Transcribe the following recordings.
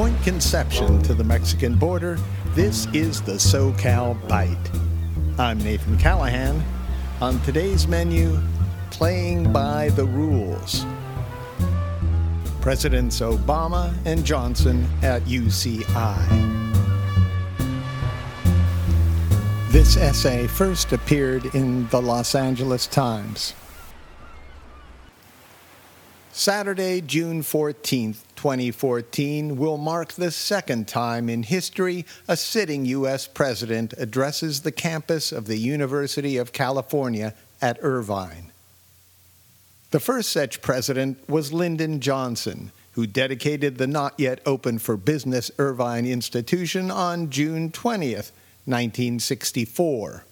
Point Conception to the Mexican border, this is the SoCal Byte. I'm Nathan Callahan. On today's menu, playing by the rules. Presidents Obama and Johnson at UCI. This essay first appeared in the Los Angeles Times. Saturday, June 14, 2014, will mark the second time in history a sitting U.S. president addresses the campus of the University of California at Irvine. The first such president was Lyndon Johnson, who dedicated the not yet open for business Irvine institution on June 20, 1964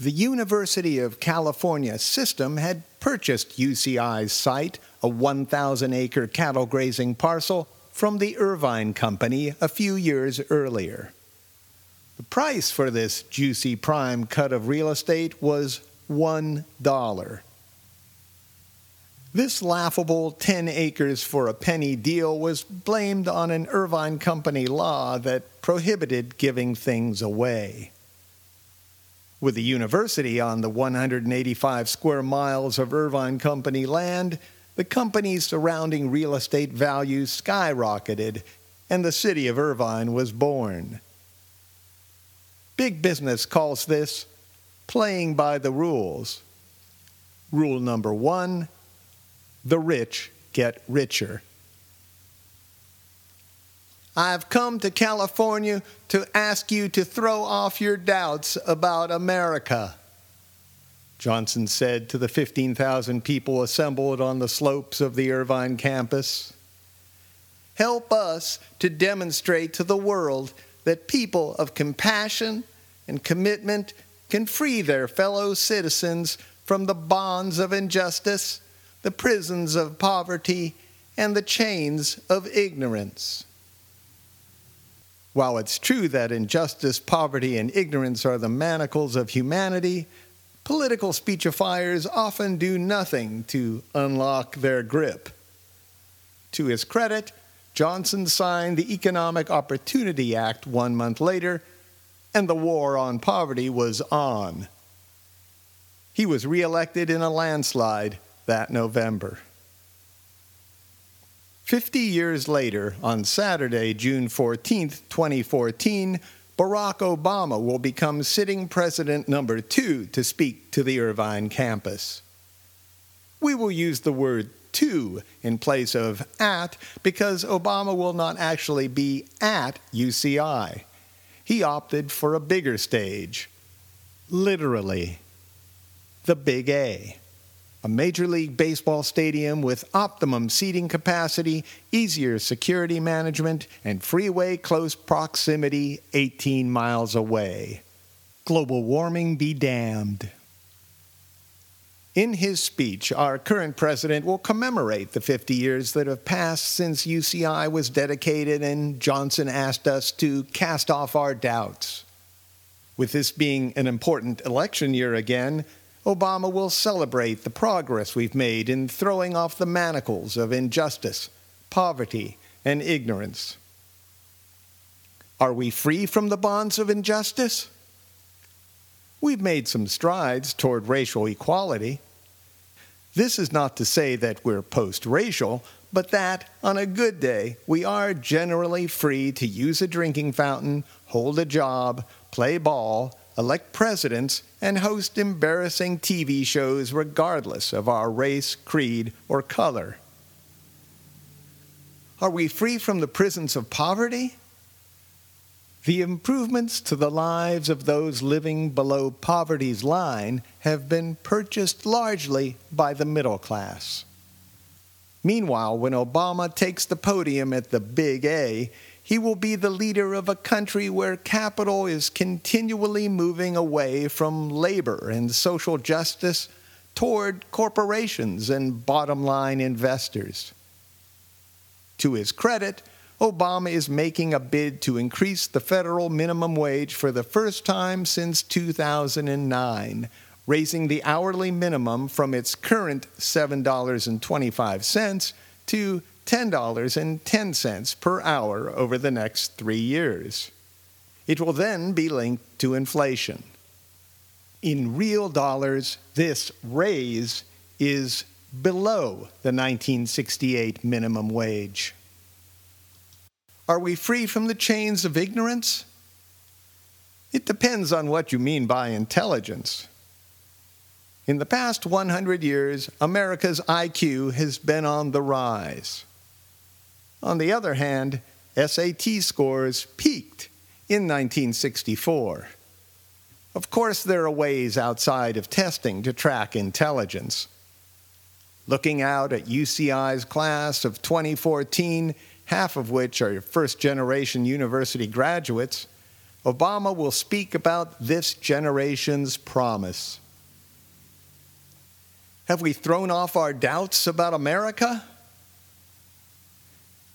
the University of California system had purchased UCI's site, a 1,000 acre cattle grazing parcel, from the Irvine Company a few years earlier. The price for this juicy prime cut of real estate was $1. This laughable 10 acres for a penny deal was blamed on an Irvine Company law that prohibited giving things away. With the university on the 185 square miles of Irvine Company land, the company's surrounding real estate values skyrocketed, and the city of Irvine was born. Big business calls this playing by the rules. Rule number one the rich get richer. I've come to California to ask you to throw off your doubts about America. Johnson said to the 15,000 people assembled on the slopes of the Irvine campus. Help us to demonstrate to the world that people of compassion and commitment can free their fellow citizens from the bonds of injustice, the prisons of poverty, and the chains of ignorance. While it's true that injustice, poverty, and ignorance are the manacles of humanity, political speechifiers often do nothing to unlock their grip. To his credit, Johnson signed the Economic Opportunity Act one month later, and the war on poverty was on. He was reelected in a landslide that November. Fifty years later, on Saturday, June 14, 2014, Barack Obama will become sitting president number two to speak to the Irvine campus. We will use the word to in place of at because Obama will not actually be at UCI. He opted for a bigger stage, literally, the Big A a Major League Baseball stadium with optimum seating capacity, easier security management, and freeway close proximity 18 miles away. Global warming be damned. In his speech, our current president will commemorate the 50 years that have passed since UCI was dedicated and Johnson asked us to cast off our doubts. With this being an important election year again, Obama will celebrate the progress we've made in throwing off the manacles of injustice, poverty, and ignorance. Are we free from the bonds of injustice? We've made some strides toward racial equality. This is not to say that we're post racial, but that, on a good day, we are generally free to use a drinking fountain, hold a job, play ball, elect presidents, and host embarrassing TV shows regardless of our race, creed, or color. Are we free from the prisons of poverty? The improvements to the lives of those living below poverty's line have been purchased largely by the middle class. Meanwhile, when Obama takes the podium at the Big A, he will be the leader of a country where capital is continually moving away from labor and social justice toward corporations and bottom line investors. To his credit, Obama is making a bid to increase the federal minimum wage for the first time since 2009, raising the hourly minimum from its current $7.25 to $10.10 per hour over the next three years. It will then be linked to inflation. In real dollars, this raise is below the 1968 minimum wage. Are we free from the chains of ignorance? It depends on what you mean by intelligence. In the past 100 years, America's IQ has been on the rise. On the other hand, SAT scores peaked in 1964. Of course, there are ways outside of testing to track intelligence. Looking out at UCI's class of 2014, half of which are first generation university graduates, Obama will speak about this generation's promise. Have we thrown off our doubts about America?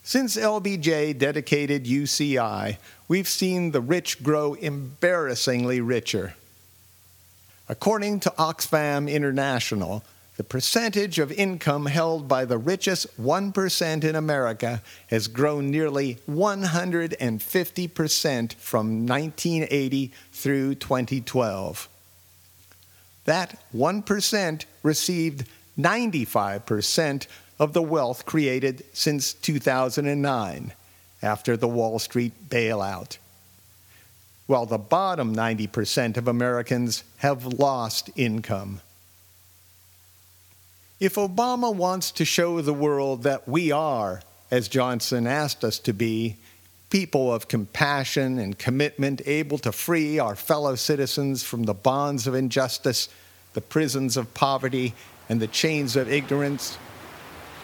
Since LBJ dedicated UCI, we've seen the rich grow embarrassingly richer. According to Oxfam International, the percentage of income held by the richest 1% in America has grown nearly 150% from 1980 through 2012. That 1% received 95% of the wealth created since 2009 after the Wall Street bailout. While the bottom 90% of Americans have lost income. If Obama wants to show the world that we are, as Johnson asked us to be, people of compassion and commitment able to free our fellow citizens from the bonds of injustice, the prisons of poverty, and the chains of ignorance,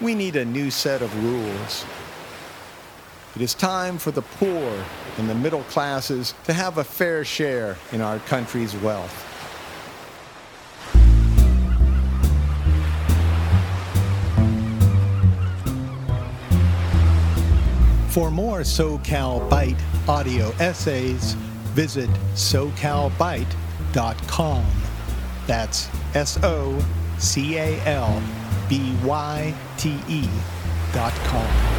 we need a new set of rules. It is time for the poor and the middle classes to have a fair share in our country's wealth. For more SoCal Byte audio essays, visit socalbyte.com. That's S O C A L B Y T E dot com.